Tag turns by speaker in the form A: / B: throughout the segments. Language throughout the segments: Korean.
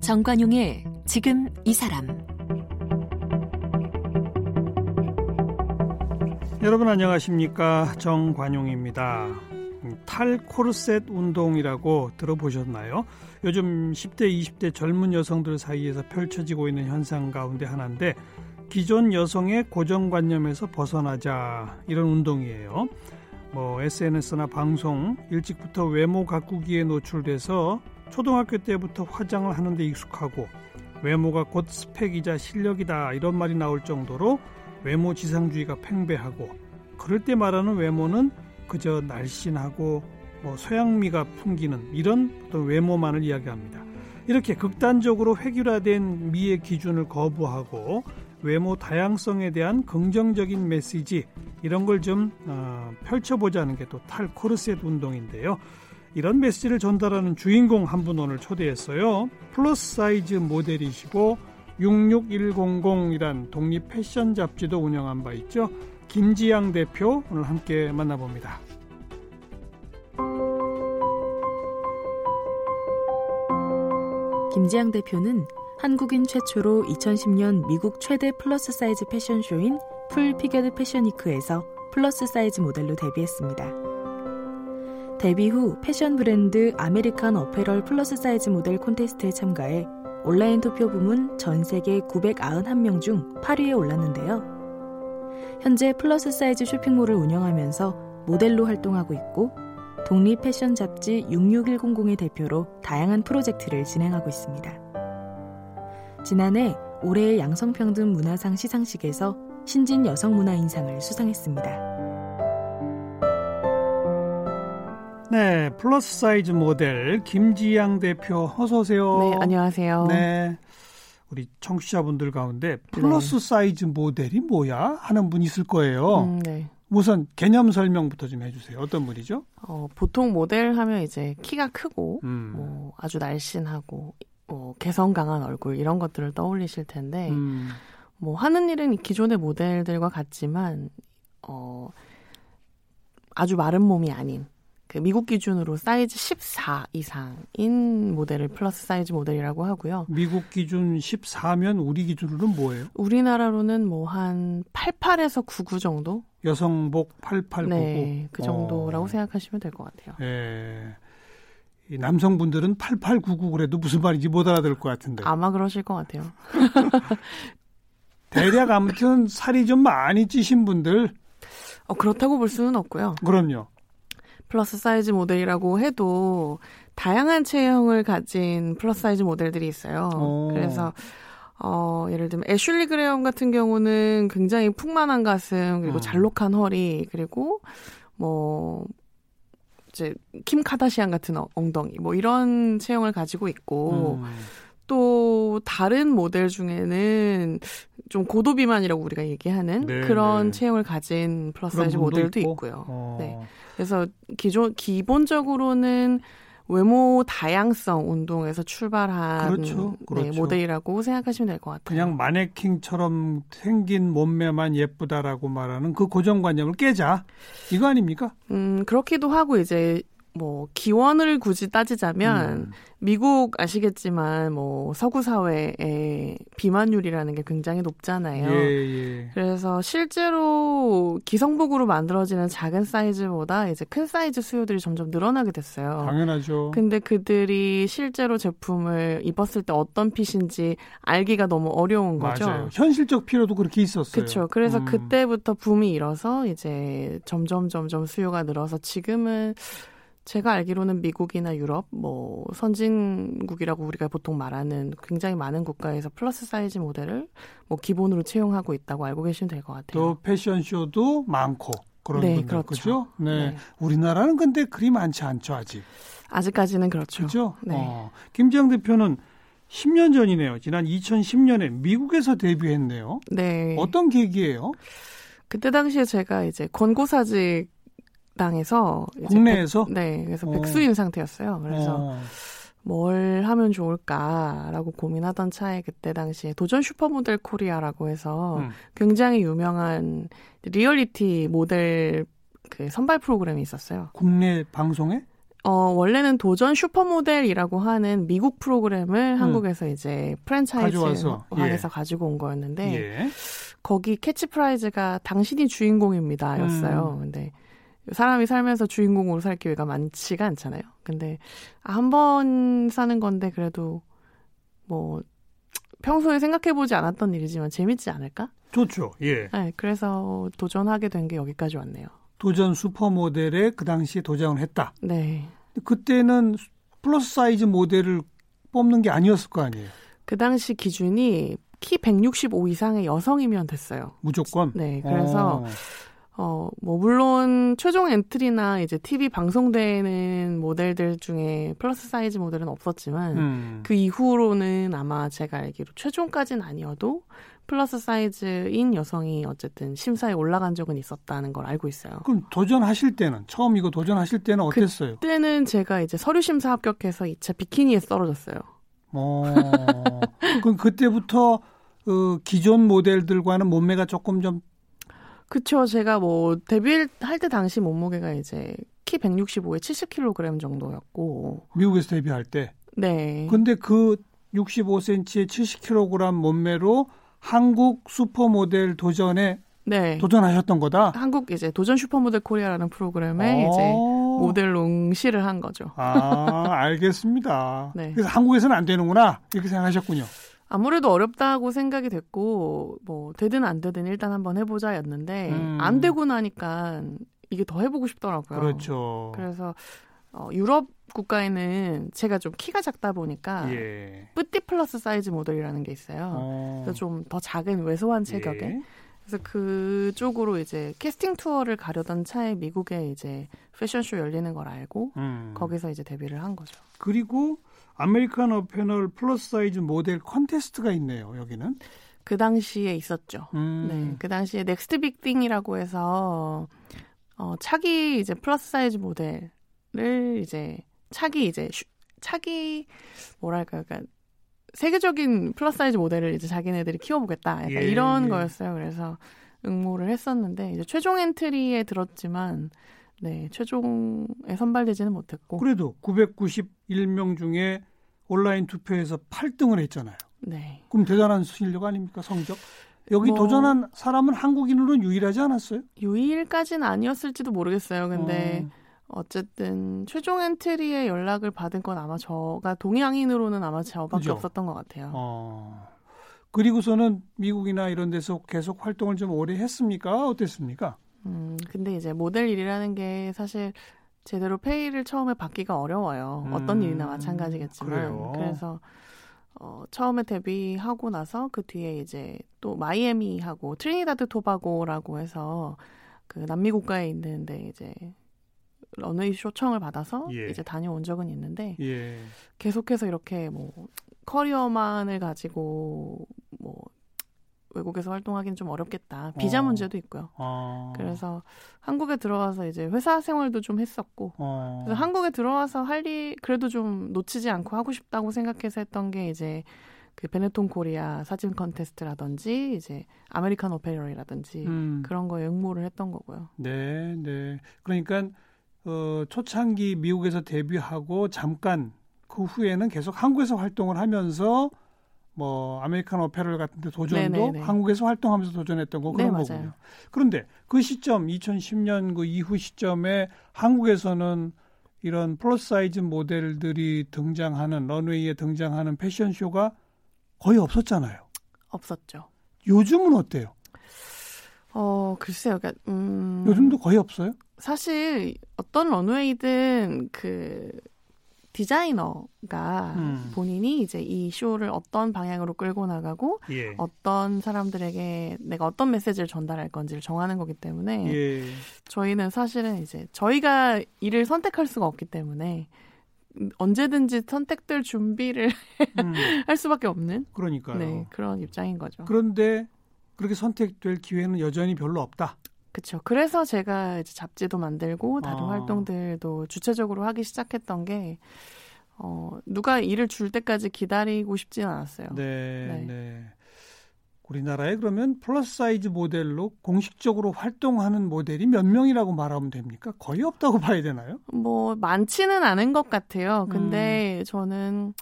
A: 정관용의 지금 이 사람
B: 여러분 안녕하십니까 정관용입니다. 탈코르셋 운동이라고 들어보셨나요? 요즘 10대, 20대 젊은 여성들 사이에서 펼쳐지고 있는 현상 가운데 하나인데 기존 여성의 고정관념에서 벗어나자 이런 운동이에요. 뭐 SNS나 방송 일찍부터 외모 가꾸기에 노출돼서 초등학교 때부터 화장을 하는데 익숙하고 외모가 곧 스펙이자 실력이다 이런 말이 나올 정도로 외모 지상주의가 팽배하고 그럴 때 말하는 외모는 그저 날씬하고 뭐 소양미가 풍기는 이런 어떤 외모만을 이야기합니다. 이렇게 극단적으로 획일화된 미의 기준을 거부하고 외모 다양성에 대한 긍정적인 메시지 이런 걸좀 어, 펼쳐보자는 게 또 탈코르셋 운동인데요. 이런 메시지를 전달하는 주인공 한 분 오늘 초대했어요. 플러스 사이즈 모델이시고 66100이란 독립 패션 잡지도 운영한 바 있죠. 김지양 대표 오늘 함께 만나봅니다.
C: 김지양 대표는 한국인 최초로 2010년 미국 최대 플러스 사이즈 패션쇼인 Full Figured Fashion Week에서 플러스 사이즈 모델로 데뷔했습니다. 데뷔 후 패션 브랜드 American Apparel 플러스 사이즈 모델 콘테스트에 참가해 온라인 투표 부문 전 세계 991명 중 8위에 올랐는데요. 현재 플러스 사이즈 쇼핑몰을 운영하면서 모델로 활동하고 있고 독립 패션 잡지 66100의 대표로 다양한 프로젝트를 진행하고 있습니다. 지난해 올해의 양성평등 문화상 시상식에서 신진 여성문화인상을 수상했습니다.
B: 네, 플러스 사이즈 모델 김지양 대표 어서 오세요.
D: 네, 안녕하세요.
B: 네. 우리 청취자분들 가운데 플러스 네. 사이즈 모델이 뭐야 하는 분 있을 거예요. 음, 네. 우선 개념 설명부터 좀 해주세요. 어떤 분이죠?
D: 어, 보통 모델 하면 이제 키가 크고 음. 뭐 아주 날씬하고 뭐 개성 강한 얼굴 이런 것들을 떠올리실 텐데 음. 뭐 하는 일은 기존의 모델들과 같지만 어 아주 마른 몸이 아닌 그 미국 기준으로 사이즈 14 이상인 모델을 플러스 사이즈 모델이라고 하고요.
B: 미국 기준 14면 우리 기준으로는 뭐예요?
D: 우리나라로는 뭐 한 88에서 99 정도?
B: 여성복 88, 99.
D: 네, 그 정도라고 어. 생각하시면 될 것 같아요.
B: 예. 이 남성분들은 8899 그래도 무슨 말인지 못 알아들을 것 같은데.
D: 아마 그러실 것 같아요.
B: 대략 아무튼 살이 좀 많이 찌신 분들.
D: 어, 그렇다고 볼 수는 없고요.
B: 그럼요.
D: 플러스 사이즈 모델이라고 해도 다양한 체형을 가진 플러스 사이즈 모델들이 있어요. 오. 그래서 어, 예를 들면 애슐리 그레엄 같은 경우는 굉장히 풍만한 가슴 그리고 어. 잘록한 허리 그리고 뭐 이제 킴 카다시안 같은 엉덩이 뭐 이런 체형을 가지고 있고 음. 또 다른 모델 중에는 좀 고도 비만이라고 우리가 얘기하는 네, 그런 네. 체형을 가진 플러스 사이즈 모델도 있고. 있고요. 어. 네. 그래서 기존 기본적으로는 외모 다양성 운동에서 출발한
B: 그렇죠,
D: 네, 그렇죠. 네, 모델이라고 생각하시면 될 것 같아요.
B: 그냥 마네킹처럼 생긴 몸매만 예쁘다라고 말하는 그 고정관념을 깨자 이거 아닙니까?
D: 음 그렇기도 하고 이제 뭐 기원을 굳이 따지자면 음. 미국 아시겠지만 뭐 서구 사회의 비만율이라는 게 굉장히 높잖아요. 예, 예. 그래서 실제로 기성복으로 만들어지는 작은 사이즈보다 이제 큰 사이즈 수요들이 점점 늘어나게 됐어요.
B: 당연하죠.
D: 근데 그들이 실제로 제품을 입었을 때 어떤 핏인지 알기가 너무 어려운 거죠.
B: 맞아요. 현실적 필요도 그렇게 있었어요.
D: 그렇죠. 그래서 음. 그때부터 붐이 일어서 이제 점점 점점 수요가 늘어서 지금은 제가 알기로는 미국이나 유럽, 뭐 선진국이라고 우리가 보통 말하는 굉장히 많은 국가에서 플러스 사이즈 모델을 뭐 기본으로 채용하고 있다고 알고 계시면 될 것 같아요.
B: 또 패션쇼도 많고 그런
D: 네,
B: 분들
D: 그렇죠.
B: 그죠? 네. 네. 우리나라는 근데 그리 많지 않죠 아직.
D: 아직까지는 그렇죠.
B: 그렇죠. 네. 어, 김지영 대표는 10년 전이네요. 지난 2010년에 미국에서 데뷔했네요.
D: 네.
B: 어떤 계기예요?
D: 그때 당시에 제가 이제 권고사직 당해서
B: 국내에서
D: 백, 네 그래서 어. 백수인 상태였어요. 그래서 어. 뭘 하면 좋을까라고 고민하던 차에 그때 당시에 도전 슈퍼모델 코리아라고 해서 음. 굉장히 유명한 리얼리티 모델 그 선발 프로그램이 있었어요.
B: 국내 방송에?
D: 어, 원래는 도전 슈퍼모델이라고 하는 미국 프로그램을 음. 한국에서 이제 프랜차이즈화해서 예. 가지고 온 거였는데 예. 거기 캐치프레이즈가 당신이 주인공입니다 였어요. 음. 근데 사람이 살면서 주인공으로 살 기회가 많지가 않잖아요. 근데 한 번 사는 건데 그래도 뭐 평소에 생각해보지 않았던 일이지만 재밌지 않을까?
B: 좋죠. 예.
D: 네, 그래서 도전하게 된 게 여기까지 왔네요.
B: 도전 슈퍼모델에 그 당시에 도전을 했다.
D: 네.
B: 그때는 플러스 사이즈 모델을 뽑는 게 아니었을 거 아니에요.
D: 그 당시 기준이 키 165 이상의 여성이면 됐어요.
B: 무조건.
D: 네. 그래서 어. 어, 뭐, 물론, 최종 엔트리나 이제 TV 방송되는 모델들 중에 플러스 사이즈 모델은 없었지만, 음. 그 이후로는 아마 제가 알기로 최종까지는 아니어도 플러스 사이즈인 여성이 어쨌든 심사에 올라간 적은 있었다는 걸 알고 있어요.
B: 그럼 도전하실 때는, 처음 이거 도전하실 때는 어땠어요?
D: 그때는 제가 이제 서류 심사 합격해서 2차 비키니에 떨어졌어요.
B: 어, 그럼 그때부터, 그 기존 모델들과는 몸매가 조금 좀
D: 그쵸. 제가 뭐 데뷔할 때 당시 몸무게가 이제 키 165에 70kg 정도였고.
B: 미국에서 데뷔할 때?
D: 네.
B: 근데 그 65cm에 70kg 몸매로 한국 슈퍼모델 도전에 네. 도전하셨던 거다?
D: 한국 이제 도전 슈퍼모델 코리아라는 프로그램에 어. 이제 모델로 응시를 한 거죠.
B: 아, 알겠습니다. 네. 그래서 한국에서는 안 되는구나. 이렇게 생각하셨군요.
D: 아무래도 어렵다고 생각이 됐고 뭐 되든 안 되든 일단 한번 해보자였는데 음. 안 되고 나니까 이게 더 해보고 싶더라고요.
B: 그렇죠.
D: 그래서 어, 유럽 국가에는 제가 좀 키가 작다 보니까 예. petite 플러스 사이즈 모델이라는 게 있어요. 어. 그래서 좀 더 작은 왜소한 체격에 예. 그래서 그쪽으로 이제 캐스팅 투어를 가려던 차에 미국에 이제 패션쇼 열리는 걸 알고 음. 거기서 이제 데뷔를 한 거죠.
B: 그리고 American Apparel 플러스 사이즈 모델 콘테스트가 있네요. 여기는.
D: 그 당시에 있었죠. 음. 네. 그 당시에 next big thing이라고 해서 어 차기 이제 플러스 사이즈 모델을 이제 차기 이제 슈, 차기 뭐랄까 그러니까 세계적인 플러스 사이즈 모델을 이제 자기네들이 키워보겠다. 약간 예, 이런 예. 거였어요. 그래서 응모를 했었는데 이제 최종 엔트리에 들었지만 네, 최종에 선발되지는 못했고.
B: 그래도 991명 중에 온라인 투표에서 8등을 했잖아요.
D: 네.
B: 그럼 대단한 실력 아닙니까, 성적? 여기 뭐, 도전한 사람은 한국인으로는 유일하지 않았어요?
D: 유일까지는 아니었을지도 모르겠어요. 근데 어. 쨌든 최종 엔트리에 연락을 받은 건 아마 저가 동양인으로는 아마 저밖에 그죠? 없었던 것 같아요.
B: 어. 그리고서는 미국이나 이런 데서 계속 활동을 좀 오래 했습니까? 어땠습니까?
D: 음, 근데 이제 모델 일이라는 게 사실 제대로 페이를 처음에 받기가 어려워요. 음, 어떤 일이나 마찬가지겠지만.
B: 그래요.
D: 그래서 어, 처음에 데뷔하고 나서 그 뒤에 이제 또 마이애미하고 트리니다드 토바고라고 해서 그 남미 국가에 있는데 이제 런웨이 초청을 받아서 예. 이제 다녀온 적은 있는데
B: 예.
D: 계속해서 이렇게 뭐 커리어만을 가지고 뭐 외국에서 활동하기는 좀 어렵겠다. 비자 어. 문제도 있고요.
B: 어.
D: 그래서 한국에 들어와서 이제 회사 생활도 좀 했었고, 어. 그래서 한국에 들어와서 할 일 그래도 좀 놓치지 않고 하고 싶다고 생각해서 했던 게 이제 그 Benetton Korea 사진 콘테스트라든지 이제 American Apparel이라든지 음. 그런 거에 응모를 했던 거고요.
B: 네, 네. 그러니까 어, 초창기 미국에서 데뷔하고 잠깐 그 후에는 계속 한국에서 활동을 하면서 뭐 American Apparel 같은 데 도전도 네네네. 한국에서 활동하면서 도전했던 거 그런 네, 거군요. 맞아요. 그런데 그 시점 2010년 그 이후 시점에 한국에서는 이런 플러스 사이즈 모델들이 등장하는 런웨이에 등장하는 패션쇼가 거의 없었잖아요.
D: 없었죠.
B: 요즘은 어때요?
D: 어, 글쎄요. 그러니까, 음...
B: 요즘도 거의 없어요?
D: 사실 어떤 런웨이든 그 디자이너가 음. 본인이 이제 이 쇼를 어떤 방향으로 끌고 나가고 예. 어떤 사람들에게 내가 어떤 메시지를 전달할 건지를 정하는 거기 때문에
B: 예.
D: 저희는 사실은 이제 저희가 일을 선택할 수가 없기 때문에 언제든지 선택될 준비를 음. 할 수밖에 없는
B: 그러니까요.
D: 네, 그런 입장인 거죠.
B: 그런데 그렇게 선택될 기회는 여전히 별로 없다.
D: 그렇죠. 그래서 제가 이제 잡지도 만들고 다른 아. 활동들도 주체적으로 하기 시작했던 게 어, 누가 일을 줄 때까지 기다리고 싶지는 않았어요.
B: 네, 네. 네. 우리나라에 그러면 플러스 사이즈 모델로 공식적으로 활동하는 모델이 몇 명이라고 말하면 됩니까? 거의 없다고 봐야 되나요?
D: 뭐 많지는 않은 것 같아요. 근데 음. 저는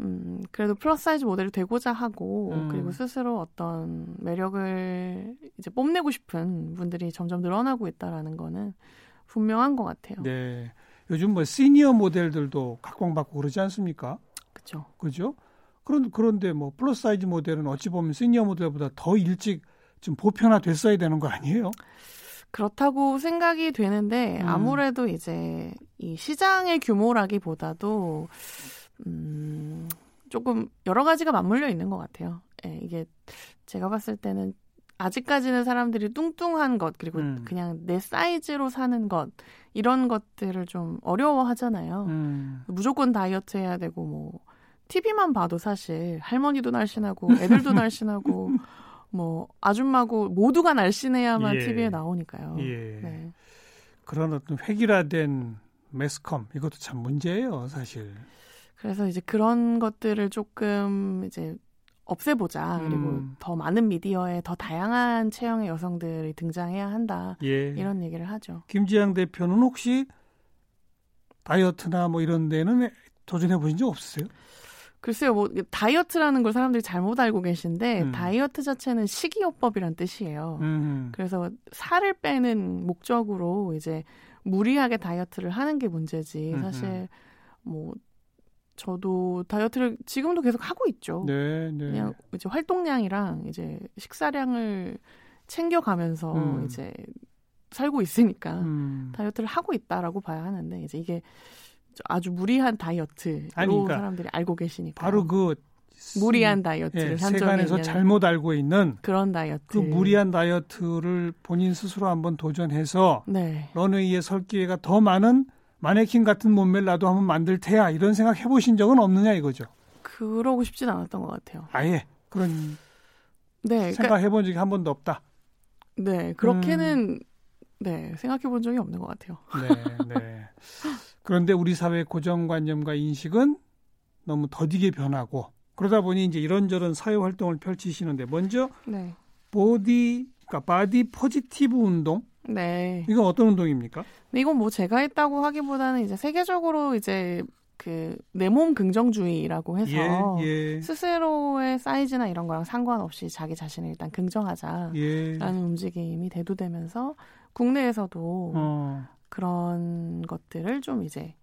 D: 음, 그래도 플러스 사이즈 모델이 되고자 하고 음. 그리고 스스로 어떤 매력을 이제 뽐내고 싶은 분들이 점점 늘어나고 있다라는 거는 분명한 것 같아요.
B: 네. 요즘 뭐 시니어 모델들도 각광받고 그러지 않습니까?
D: 그렇죠.
B: 그죠? 그런 그런데 뭐 플러스 사이즈 모델은 어찌 보면 시니어 모델보다 더 일찍 좀 보편화됐어야 되는 거 아니에요?
D: 그렇다고 생각이 되는데 음. 아무래도 이제 이 시장의 규모라기보다도 음, 조금 여러 가지가 맞물려 있는 것 같아요. 예, 이게 제가 봤을 때는 아직까지는 사람들이 뚱뚱한 것 그리고 음. 그냥 내 사이즈로 사는 것 이런 것들을 좀 어려워하잖아요. 음. 무조건 다이어트 해야 되고 뭐 TV만 봐도 사실 할머니도 날씬하고 애들도 날씬하고 뭐 아줌마고 모두가 날씬해야만 예. TV에 나오니까요. 예. 네.
B: 그런 어떤 획일화된 매스컴 이것도 참 문제예요, 사실.
D: 그래서 이제 그런 것들을 조금 이제 없애보자. 음. 그리고 더 많은 미디어에 더 다양한 체형의 여성들이 등장해야 한다. 예. 이런 얘기를 하죠.
B: 김지영 대표는 혹시 다이어트나 뭐 이런 데는 도전해 보신 적 없으세요?
D: 글쎄요, 뭐 다이어트라는 걸 사람들이 잘못 알고 계신데 음. 다이어트 자체는 식이요법이란 뜻이에요. 음. 그래서 살을 빼는 목적으로 이제 무리하게 다이어트를 하는 게 문제지. 사실 뭐 저도 다이어트를 지금도 계속 하고 있죠. 네, 네. 그냥 이제 활동량이랑 이제 식사량을 챙겨가면서 음. 이제 살고 있으니까 음. 다이어트를 하고 있다라고 봐야 하는데 이제 이게 아주 무리한 다이어트로 아니, 그러니까 사람들이 알고 계시니까
B: 바로 그
D: 무리한 다이어트를 예,
B: 세간에서 잘못 알고 있는
D: 그런 다이어트
B: 그 무리한 다이어트를 본인 스스로 한번 도전해서 네. 런웨이에 설 기회가 더 많은 마네킹 같은 몸매를 나도 한번 만들 테야 이런 생각 해보신 적은 없느냐 이거죠.
D: 그러고 싶진 않았던 것 같아요.
B: 아예 그런 네, 그러니까 생각 해본 적이 한 번도 없다.
D: 네, 그렇게는 음. 네 생각해 본 적이 없는 것 같아요.
B: 네, 네. 그런데 우리 사회의 고정관념과 인식은 너무 더디게 변하고 그러다 보니 이제 이런저런 사회 활동을 펼치시는데 먼저 네. 보디 그러니까 body positive 운동 네. 이건 어떤 운동입니까?
D: 이건 뭐 제가 했다고 하기보다는 이제 세계적으로 이제 그 내 몸 긍정주의라고 해서 예, 예. 스스로의 사이즈나 이런 거랑 상관없이 자기 자신을 일단 긍정하자라는 예. 움직임이 대두되면서 국내에서도 어. 그런 것들을 좀 이제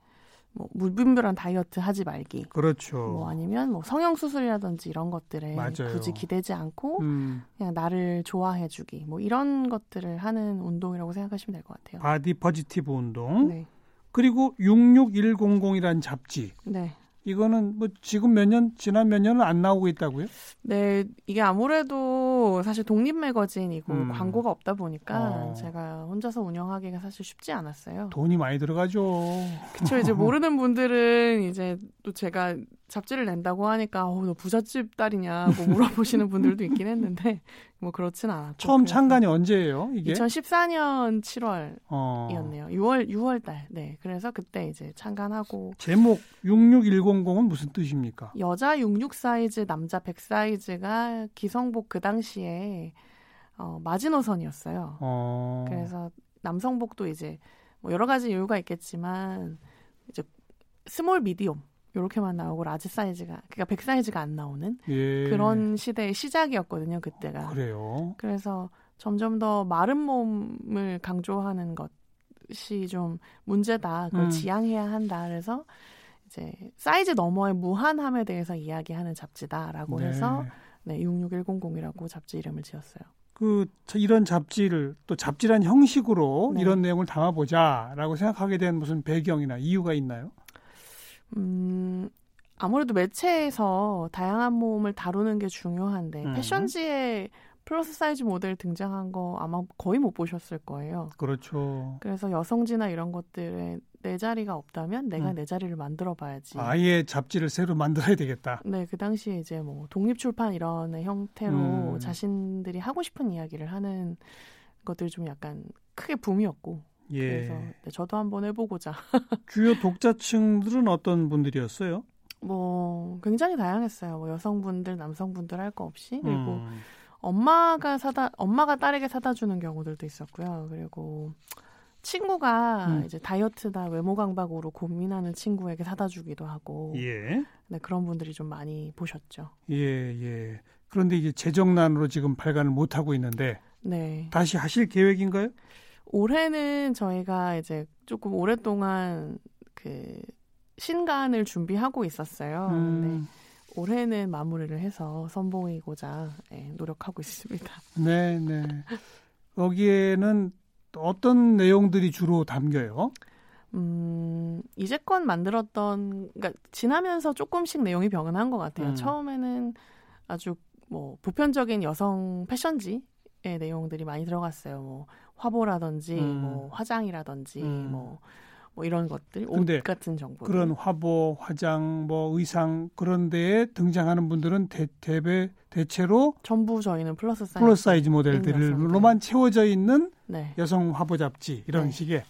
D: 뭐 무분별한 다이어트 하지 말기.
B: 그렇죠.
D: 뭐 아니면 뭐 성형 수술이라든지 이런 것들에 맞아요. 굳이 기대지 않고 음. 그냥 나를 좋아해 주기. 뭐 이런 것들을 하는 운동이라고 생각하시면 될 것 같아요.
B: body positive 운동. 네. 그리고 66100이라는 잡지. 네. 이거는 뭐 지금 몇 년 지난 몇 년은 안 나오고 있다고요?
D: 네, 이게 아무래도 사실 독립 매거진이고 음. 광고가 없다 보니까 어. 제가 혼자서 운영하기가 사실 쉽지 않았어요.
B: 돈이 많이 들어가죠.
D: 그렇죠. 이제 모르는 분들은 이제 또 제가 잡지를 낸다고 하니까 어, 너 부잣집 딸이냐고 물어보시는 분들도 있긴 했는데 뭐 그렇진 않았고
B: 처음 창간이 언제예요? 이게
D: 2014년 7월이었네요. 어. 6월 6월 달. 네. 그래서 그때 이제 창간하고
B: 제목 66100은 무슨 뜻입니까?
D: 여자 66 사이즈, 남자 100 사이즈가 기성복 그 당시에 어, 마지노선이었어요. 어. 그래서 남성복도 이제 뭐 여러 가지 이유가 있겠지만 이제 small medium 요렇게만 나오고 large 사이즈가 그러니까 100 사이즈가 안 나오는 예. 그런 시대의 시작이었거든요 그때가.
B: 그래요.
D: 그래서 점점 더 마른 몸을 강조하는 것이 좀 문제다. 그걸 음. 지양해야 한다. 그래서 이제 사이즈 너머의 무한함에 대해서 이야기하는 잡지다라고 네. 해서 네, 66100이라고 잡지 이름을 지었어요.
B: 그 이런 잡지를 또 잡지란 형식으로 네. 이런 내용을 담아보자라고 생각하게 된 무슨 배경이나 이유가 있나요?
D: 음, 아무래도 매체에서 다양한 몸을 다루는 게 중요한데 음. 패션지에 플러스 사이즈 모델 등장한 거 아마 거의 못 보셨을 거예요.
B: 그렇죠.
D: 그래서 여성지나 이런 것들에 내 자리가 없다면 내가 음. 내 자리를 만들어 봐야지.
B: 아예 잡지를 새로 만들어야 되겠다.
D: 네, 그 당시에 이제 뭐 독립 출판 이런 형태로 음. 자신들이 하고 싶은 이야기를 하는 것들이 좀 약간 크게 붐이었고
B: 예.
D: 그래서 네, 저도 한번 해보고자.
B: 주요 독자층들은 어떤 분들이었어요?
D: 뭐 굉장히 다양했어요. 뭐 여성분들, 남성분들 할 거 없이 그리고
B: 음.
D: 엄마가 사다 엄마가 딸에게 사다 주는 경우들도 있었고요. 그리고 친구가
B: 음.
D: 이제 다이어트나 외모 강박으로 고민하는 친구에게 사다 주기도 하고
B: 예.
D: 네, 그런 분들이 좀 많이 보셨죠.
B: 예, 예. 그런데 이제 재정난으로 지금 발간을 못 하고 있는데
D: 네.
B: 다시 하실 계획인가요?
D: 올해는 저희가 이제 조금 오랫동안 그 신간을 준비하고 있었어요. 근데
B: 음,
D: 올해는 마무리를 해서 선보이고자 예, 노력하고 있습니다.
B: 네, 네. 여기에는 어떤 내용들이 주로 담겨요?
D: 음, 이제껏 만들었던, 그러니까 지나면서 조금씩 내용이 변한 것 같아요.
B: 음.
D: 처음에는 아주 뭐 보편적인 여성 패션지의 내용들이 많이 들어갔어요. 뭐 화보라든지,
B: 음.
D: 뭐 화장이라든지,
B: 음.
D: 뭐, 뭐 이런 것들, 옷 같은 정보.
B: 그런 화보, 화장, 뭐 의상 그런 데에 등장하는 분들은 대, 대배 대체로
D: 전부 저희는 플러스 사이즈.
B: 플러스 사이즈. 모델들로만 채워져 있는
D: 네.
B: 여성 화보 잡지 이런
D: 네.
B: 식의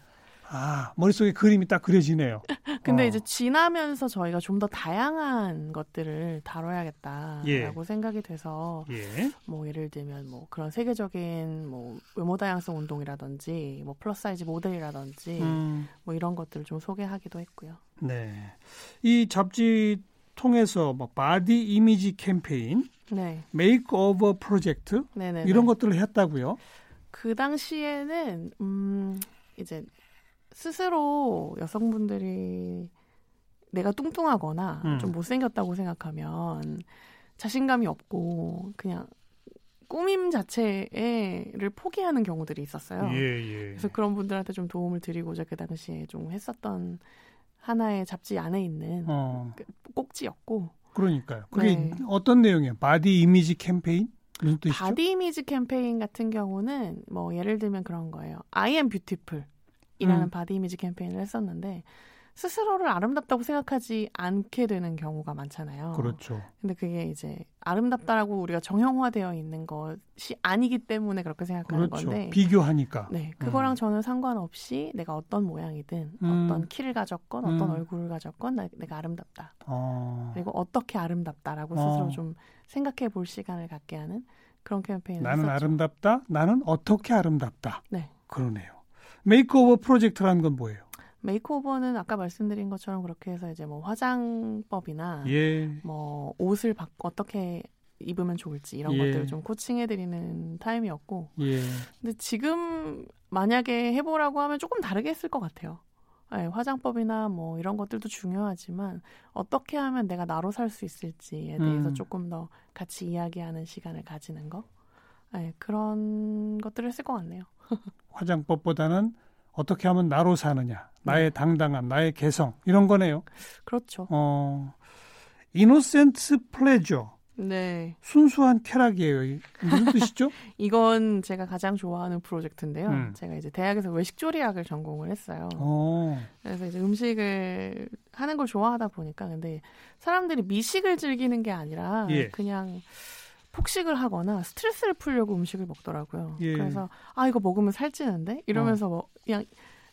B: 아 머릿속에 그림이 딱 그려지네요.
D: 근데
B: 어.
D: 이제 지나면서 저희가 좀 더 다양한 것들을 다뤄야겠다라고
B: 예.
D: 생각이 돼서
B: 예.
D: 뭐 예를 들면 뭐 그런 세계적인 뭐 외모 다양성 운동이라든지 뭐 플러스 사이즈 모델이라든지
B: 음,
D: 뭐 이런 것들을 좀 소개하기도 했고요.
B: 네. 이 잡지 통해서 뭐 body 이미지 캠페인,
D: 네,
B: makeover 프로젝트
D: 네네.
B: 이런 것들을 했다고요.
D: 그 당시에는 음 이제 스스로 여성분들이 내가 뚱뚱하거나
B: 음.
D: 좀 못생겼다고 생각하면 자신감이 없고 그냥 꾸밈 자체를 포기하는 경우들이 있었어요.
B: 예, 예.
D: 그래서 그런 분들한테 좀 도움을 드리고자 그 당시에 좀 했었던 하나의 잡지 안에 있는
B: 어,
D: 꼭지였고
B: 그러니까요. 그게
D: 네.
B: 어떤 내용이에요? body 이미지 캠페인? body
D: 이미지 캠페인 같은 경우는 뭐 예를 들면 그런 거예요. I am beautiful 이라는
B: 음.
D: body 이미지 캠페인을 했었는데 스스로를 아름답다고 생각하지 않게 되는 경우가 많잖아요.
B: 그렇죠.
D: 근데 그게 이제 아름답다라고 우리가 정형화되어 있는 것이 아니기 때문에 그렇게 생각하는
B: 그렇죠.
D: 건데
B: 비교하니까.
D: 네, 그거랑
B: 음.
D: 저는 상관없이 내가 어떤 모양이든
B: 음.
D: 어떤 키를 가졌건 어떤
B: 음.
D: 얼굴을 가졌건 나, 내가 아름답다.
B: 어,
D: 그리고 어떻게 아름답다라고
B: 어.
D: 스스로 좀 생각해 볼 시간을 갖게 하는 그런 캠페인을
B: 나는
D: 했었죠.
B: 아름답다. 나는 어떻게 아름답다.
D: 네.
B: 그러네요. makeover 프로젝트라는 건 뭐예요?
D: makeover는 아까 말씀드린 것처럼 그렇게 해서 이제 뭐 화장법이나
B: 예.
D: 뭐 옷을 바, 어떻게 입으면 좋을지 이런
B: 예.
D: 것들을 좀 코칭해 드리는 타임이었고
B: 예.
D: 근데 지금 만약에 해보라고 하면 조금 다르게 했을 것 같아요. 네, 화장법이나 뭐 이런 것들도 중요하지만 어떻게 하면 내가 나로 살 수 있을지에 대해서
B: 음.
D: 조금 더 같이 이야기하는 시간을 가지는 거 네, 그런 것들을 했을 것 같네요.
B: 화장법보다는 어떻게 하면 나로 사느냐, 나의
D: 네.
B: 당당함, 나의 개성 이런 거네요.
D: 그렇죠.
B: 어, 이노센트 플레저,
D: 네,
B: 순수한 쾌락이에요. 이- 무슨 뜻이죠?
D: 이건 제가 가장 좋아하는 프로젝트인데요.
B: 음.
D: 제가 이제 대학에서 외식조리학을 전공을 했어요.
B: 어,
D: 그래서 이제 음식을 하는 걸 좋아하다 보니까 근데 사람들이 미식을 즐기는 게 아니라
B: 예.
D: 그냥 폭식을 하거나 스트레스를 풀려고 음식을 먹더라고요.
B: 예.
D: 그래서 아 이거 먹으면 살찌는데 이러면서 뭐 그냥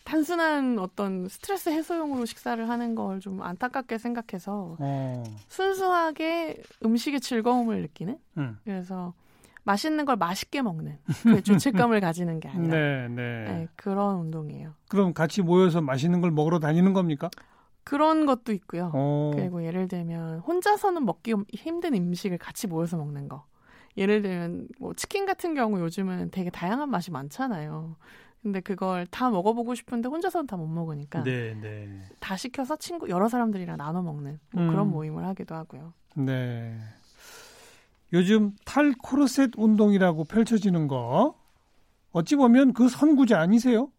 D: 단순한 어떤 스트레스 해소용으로 식사를 하는 걸 좀 안타깝게 생각해서
B: 어,
D: 순수하게 음식의 즐거움을 느끼는
B: 음.
D: 그래서 맛있는 걸 맛있게 먹는 그 죄책감을 가지는 게 아니라
B: 네, 네,
D: 네, 그런 운동이에요.
B: 그럼 같이 모여서 맛있는 걸 먹으러 다니는 겁니까?
D: 그런 것도 있고요.
B: 어,
D: 그리고 예를 들면 혼자서는 먹기 힘든 음식을 같이 모여서 먹는 거. 예를 들면 뭐 치킨 같은 경우 요즘은 되게 다양한 맛이 많잖아요. 근데 그걸 다 먹어보고 싶은데 혼자서는 다 못 먹으니까
B: 네, 네,
D: 다 시켜서 친구 여러 사람들이랑 나눠 먹는 뭐 그런
B: 음.
D: 모임을 하기도 하고요.
B: 네. 요즘 탈 코르셋 운동이라고 펼쳐지는 거 어찌 보면 그 선구자 아니세요?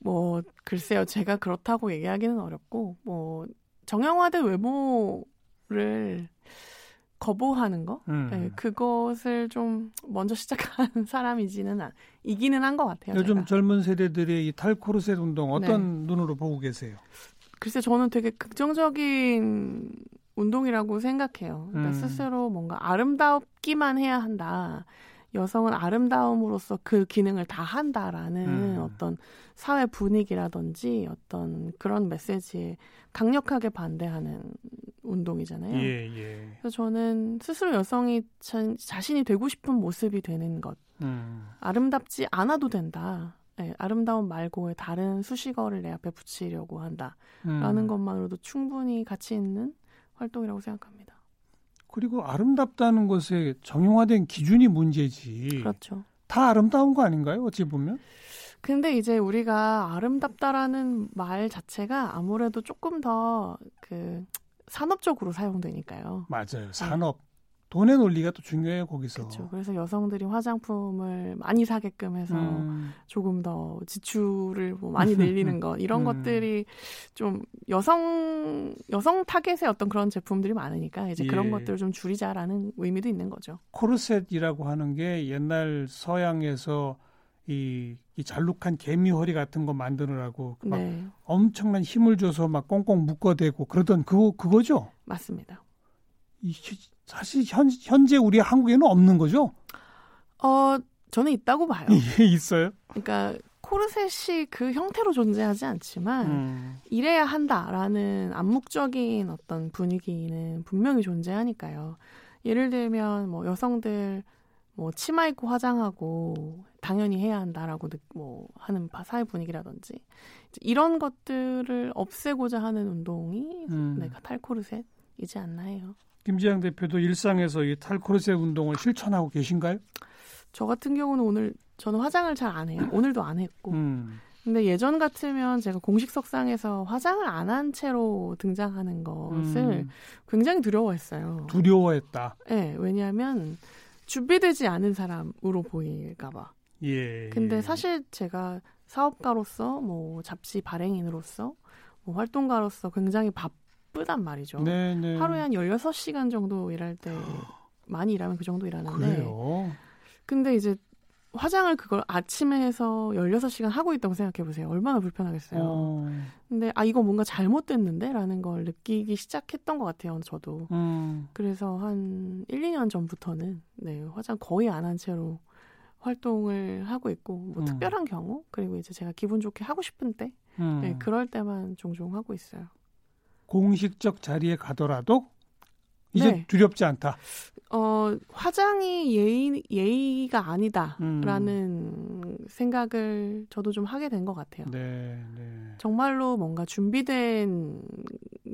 D: 뭐 글쎄요, 제가 그렇다고 얘기하기는 어렵고 뭐 정형화된 외모를 거부하는 거,
B: 음.
D: 네, 그것을 좀 먼저 시작한 사람이지는 않, 이기는 한 것 같아요.
B: 요즘
D: 제가.
B: 젊은 세대들의 이 탈코르셋 운동 어떤 눈으로 보고 계세요?
D: 글쎄 저는 되게 긍정적인 운동이라고 생각해요. 그러니까
B: 음.
D: 스스로 뭔가 아름답기만 해야 한다. 여성은 아름다움으로써 그 기능을 다 한다라는
B: 음.
D: 어떤 사회 분위기라든지 어떤 그런 메시지에 강력하게 반대하는 운동이잖아요.
B: 예, 예.
D: 그래서 저는 스스로 여성이 자, 자신이 되고 싶은 모습이 되는 것,
B: 음.
D: 아름답지 않아도 된다. 예, 아름다움 말고의 다른 수식어를 내 앞에 붙이려고 한다라는
B: 음.
D: 것만으로도 충분히 가치 있는 활동이라고 생각합니다.
B: 그리고 아름답다는 것에 정형화된 기준이 문제지.
D: 그렇죠.
B: 다 아름다운 거 아닌가요? 어찌 보면?
D: 근데 이제 우리가 아름답다라는 말 자체가 아무래도 조금 더 그 산업적으로 사용되니까요.
B: 맞아요. 산업. 돈의 논리가 또 중요해요, 거기서.
D: 그렇죠. 그래서 여성들이 화장품을 많이 사게끔 해서
B: 음.
D: 조금 더 지출을 뭐 많이 늘리는 것 이런
B: 음.
D: 것들이 좀 여성 여성 타겟의 어떤 그런 제품들이 많으니까 이제 그런
B: 예.
D: 것들을 좀 줄이자라는 의미도 있는 거죠.
B: 코르셋이라고 하는 게 옛날 서양에서 이, 이 잘록한 개미 허리 같은 거 만드느라고 막
D: 네,
B: 엄청난 힘을 줘서 막 꽁꽁 묶어대고 그러던 그거 그거죠.
D: 맞습니다.
B: 이, 시- 사실 현, 현재 우리 한국에는 없는 거죠?
D: 어, 저는 있다고 봐요.
B: 예, 있어요.
D: 그러니까 코르셋이 그 형태로 존재하지 않지만
B: 음.
D: 이래야 한다라는 암묵적인 어떤 분위기는 분명히 존재하니까요. 예를 들면 뭐 여성들 뭐 치마 입고 화장하고 당연히 해야 한다라고 느- 뭐 하는 바- 사회 분위기라든지 이런 것들을 없애고자 하는 운동이
B: 음.
D: 네, 탈코르셋이지 않나 해요.
B: 김지영 대표도 일상에서 이 탈코르셋 운동을 실천하고 계신가요?
D: 저 같은 경우는 오늘 저는 화장을 잘 안 해요. 오늘도 안 했고.
B: 음.
D: 근데 예전 같으면 제가 공식석상에서 화장을 안 한 채로 등장하는 것을
B: 음.
D: 굉장히 두려워했어요.
B: 두려워했다.
D: 네, 왜냐하면 준비되지 않은 사람으로 보일까봐.
B: 예.
D: 근데
B: 예.
D: 사실 제가 사업가로서 뭐 잡지 발행인으로서 뭐 활동가로서 굉장히 바 쁘단 말이죠.
B: 네, 네.
D: 하루에 한 16시간 정도 일할 때 많이 일하면 그 정도 일하는데
B: 그래요.
D: 근데 이제 화장을 그걸 아침에 해서 16시간 하고 있다고 생각해 보세요. 얼마나 불편하겠어요.
B: 어.
D: 근데 아 이거 뭔가 잘못됐는데 라는 걸 느끼기 시작했던 것 같아요. 저도.
B: 음.
D: 그래서 한 1, 2년 전부터는 네, 화장 거의 안 한 채로 활동을 하고 있고 뭐
B: 음.
D: 특별한 경우 그리고 이제 제가 기분 좋게 하고 싶은 때
B: 음.
D: 네, 그럴 때만 종종 하고 있어요.
B: 공식적 자리에 가더라도 이제
D: 네.
B: 두렵지 않다.
D: 어, 화장이 예의, 예의가 아니다라는
B: 음.
D: 생각을 저도 좀 하게 된 것 같아요.
B: 네, 네.
D: 정말로 뭔가 준비된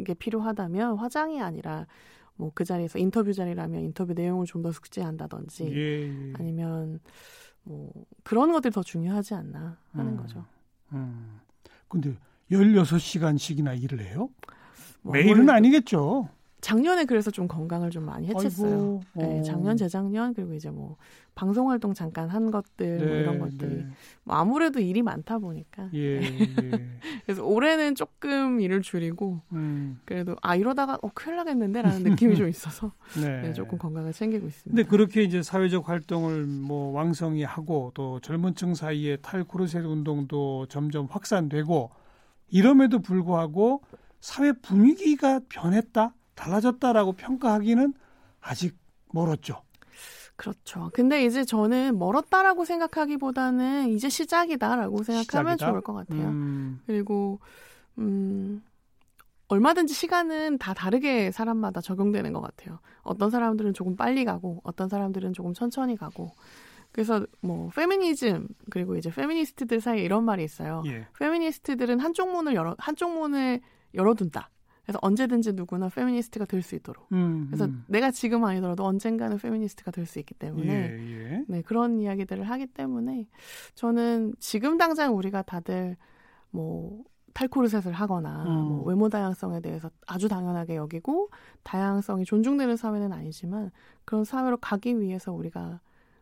D: 게 필요하다면 화장이 아니라 뭐 그 자리에서 인터뷰 자리라면 인터뷰 내용을 좀 더 숙지한다든지
B: 예, 예.
D: 아니면 뭐 그런 것들이 더 중요하지 않나 하는
B: 음.
D: 거죠.
B: 음. 근데 16시간씩이나 일을 해요?
D: 뭐
B: 매일은 아니겠죠.
D: 작년에 그래서 좀 건강을 좀 많이 해쳤어요.
B: 아이고,
D: 네,
B: 어.
D: 작년, 재작년 그리고 이제 뭐 방송 활동 잠깐 한 것들 뭐
B: 네,
D: 이런 것들이
B: 네.
D: 뭐 아무래도 일이 많다 보니까
B: 예, 예.
D: 그래서 올해는 조금 일을 줄이고
B: 음,
D: 그래도 아 이러다가 어 큰일 나겠는데라는 느낌이 좀 있어서
B: 네.
D: 네, 조금 건강을 챙기고 있습니다.
B: 근데 그렇게 이제 사회적 활동을 뭐 왕성히 하고 또 젊은층 사이에 탈코르셋 운동도 점점 확산되고 이럼에도 불구하고 사회 분위기가 변했다, 달라졌다라고 평가하기는 아직 멀었죠.
D: 그렇죠. 근데 이제 저는 멀었다라고 생각하기보다는 이제 시작이다라고 생각하면
B: 시작이다?
D: 좋을 것 같아요.
B: 음,
D: 그리고 음 얼마든지 시간은 다 다르게 사람마다 적용되는 것 같아요. 어떤 사람들은 조금 빨리 가고 어떤 사람들은 조금 천천히 가고 그래서 뭐 페미니즘 그리고 이제 페미니스트들 사이에 이런 말이 있어요.
B: 예.
D: 페미니스트들은 한쪽 문을 열어 한쪽 문을 열어둔다. 그래서 언제든지 누구나 페미니스트가 될 수 있도록.
B: 음,
D: 그래서
B: 음.
D: 내가 지금 아니더라도 언젠가는 페미니스트가 될 수 있기 때문에
B: 예, 예.
D: 네, 그런 이야기들을 하기 때문에 저는 지금 당장 우리가 다들 뭐 탈코르셋을 하거나
B: 음.
D: 뭐 외모 다양성에 대해서 아주 당연하게 여기고 다양성이 존중되는 사회는 아니지만 그런 사회로 가기 위해서 우리가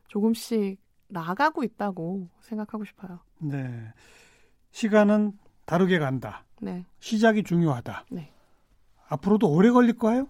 D: 조금씩 나아가고 있다고 생각하고 싶어요.
B: 네. 시간은 다르게 간다.
D: 네.
B: 시작이 중요하다.
D: 네.
B: 앞으로도 오래 걸릴까요?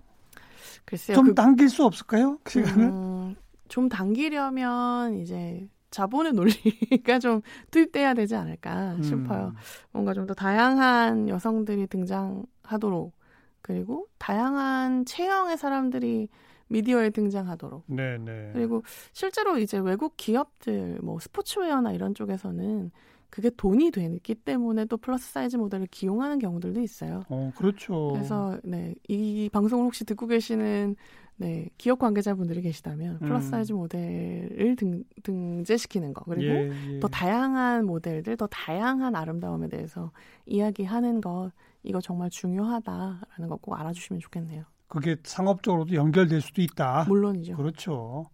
D: 글쎄요.
B: 좀
D: 그-
B: 당길 수 없을까요? 그 시간을?
D: 음, 좀 당기려면 이제 자본의 논리가 좀 투입돼야 되지 않을까 싶어요.
B: 음.
D: 뭔가 좀 더 다양한 여성들이 등장하도록 그리고 다양한 체형의 사람들이 미디어에 등장하도록.
B: 네, 네.
D: 그리고 실제로 이제 외국 기업들 뭐 스포츠웨어나 이런 쪽에서는 그게 돈이 되기 때문에 또 플러스 사이즈 모델을 기용하는 경우들도 있어요.
B: 어, 그렇죠.
D: 그래서 네, 이 방송을 혹시 듣고 계시는 네, 기업 관계자분들이 계시다면 플러스 음. 사이즈 모델을 등, 등재시키는 거 그리고 예, 예. 더 다양한 모델들, 더 다양한 아름다움에 대해서 이야기하는 것 이거 정말 중요하다라는 거 꼭 알아주시면 좋겠네요.
B: 그게 상업적으로도 연결될 수도 있다.
D: 물론이죠.
B: 그렇죠.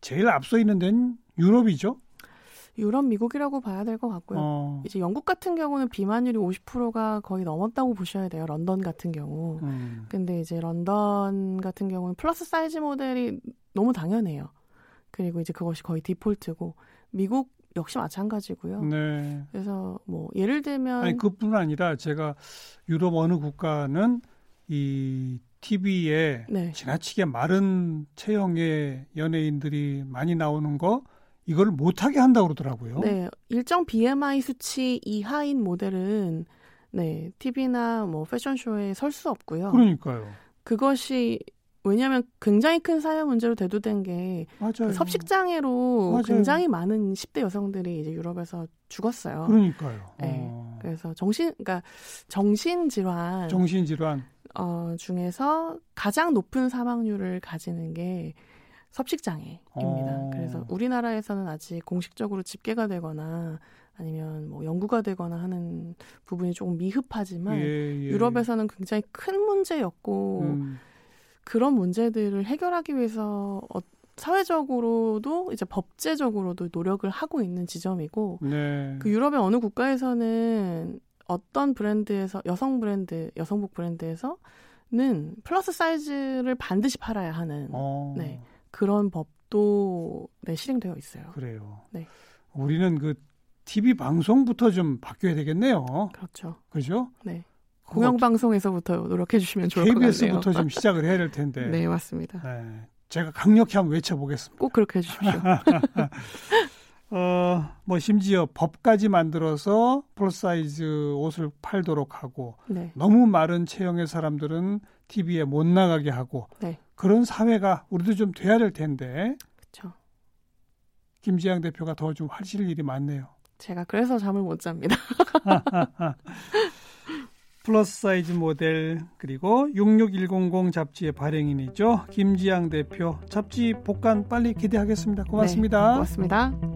B: 제일 앞서 있는 데는 유럽이죠.
D: 유럽, 미국이라고 봐야 될 것 같고요. 어. 이제 영국 같은 경우는 비만율이 50%가 거의 넘었다고 보셔야 돼요. 런던 같은 경우. 음. 근데 이제 런던 같은 경우는 플러스 사이즈 모델이 너무 당연해요. 그리고 이제 그것이 거의 디폴트고 미국 역시 마찬가지고요. 네. 그래서 뭐 예를 들면
B: 아니 그뿐 아니라 제가 유럽 어느 국가는 이 TV에 네. 지나치게 마른 체형의 연예인들이 많이 나오는 거 이걸 못하게 한다고 그러더라고요.
D: 네, 일정 BMI 수치 이하인 모델은 네 TV나 뭐 패션쇼에 설 수 없고요.
B: 그러니까요.
D: 그것이 왜냐하면 굉장히 큰 사회 문제로 대두된 게그 섭식 장애로 맞아요. 굉장히 많은 10대 여성들이 이제 유럽에서 죽었어요.
B: 그러니까요.
D: 네. 어. 그래서 정신 그러니까 정신 질환
B: 정신 질환
D: 어 중에서 가장 높은 사망률을 가지는 게 섭식장애입니다. 어. 그래서 우리나라에서는 아직 공식적으로 집계가 되거나 아니면 뭐 연구가 되거나 하는 부분이 조금 미흡하지만 예, 예. 유럽에서는 굉장히 큰 문제였고 음. 그런 문제들을 해결하기 위해서 어, 사회적으로도 이제 법제적으로도 노력을 하고 있는 지점이고 네. 그 유럽의 어느 국가에서는 어떤 브랜드에서 여성 브랜드 여성복 브랜드에서는 plus size를 반드시 팔아야 하는 어. 네. 그런 법도 네, 실행되어 있어요.
B: 그래요. 네. 우리는 그 TV 방송부터 좀 바뀌어야 되겠네요.
D: 그렇죠.
B: 그죠?
D: 네. 공영 방송에서부터 노력해 주시면 좋을 것 같네요.
B: KBS부터 좀 시작을 해야 될 텐데.
D: 네, 맞습니다. 네,
B: 제가 강력히 한번 외쳐보겠습니다.
D: 꼭 그렇게 해주십시오.
B: 어, 뭐 심지어 법까지 만들어서 plus size 옷을 팔도록 하고 네. 너무 마른 체형의 사람들은 TV에 못 나가게 하고 네. 그런 사회가 우리도 좀 돼야 될 텐데.
D: 그렇죠.
B: 김지양 대표가 더 좀 하실 일이 많네요.
D: 제가 그래서 잠을 못 잡니다.
B: 플러스 사이즈 모델 그리고 66100 잡지의 발행인이죠. 김지양 대표 잡지 복간 빨리 기대하겠습니다. 고맙습니다.
D: 네, 고맙습니다.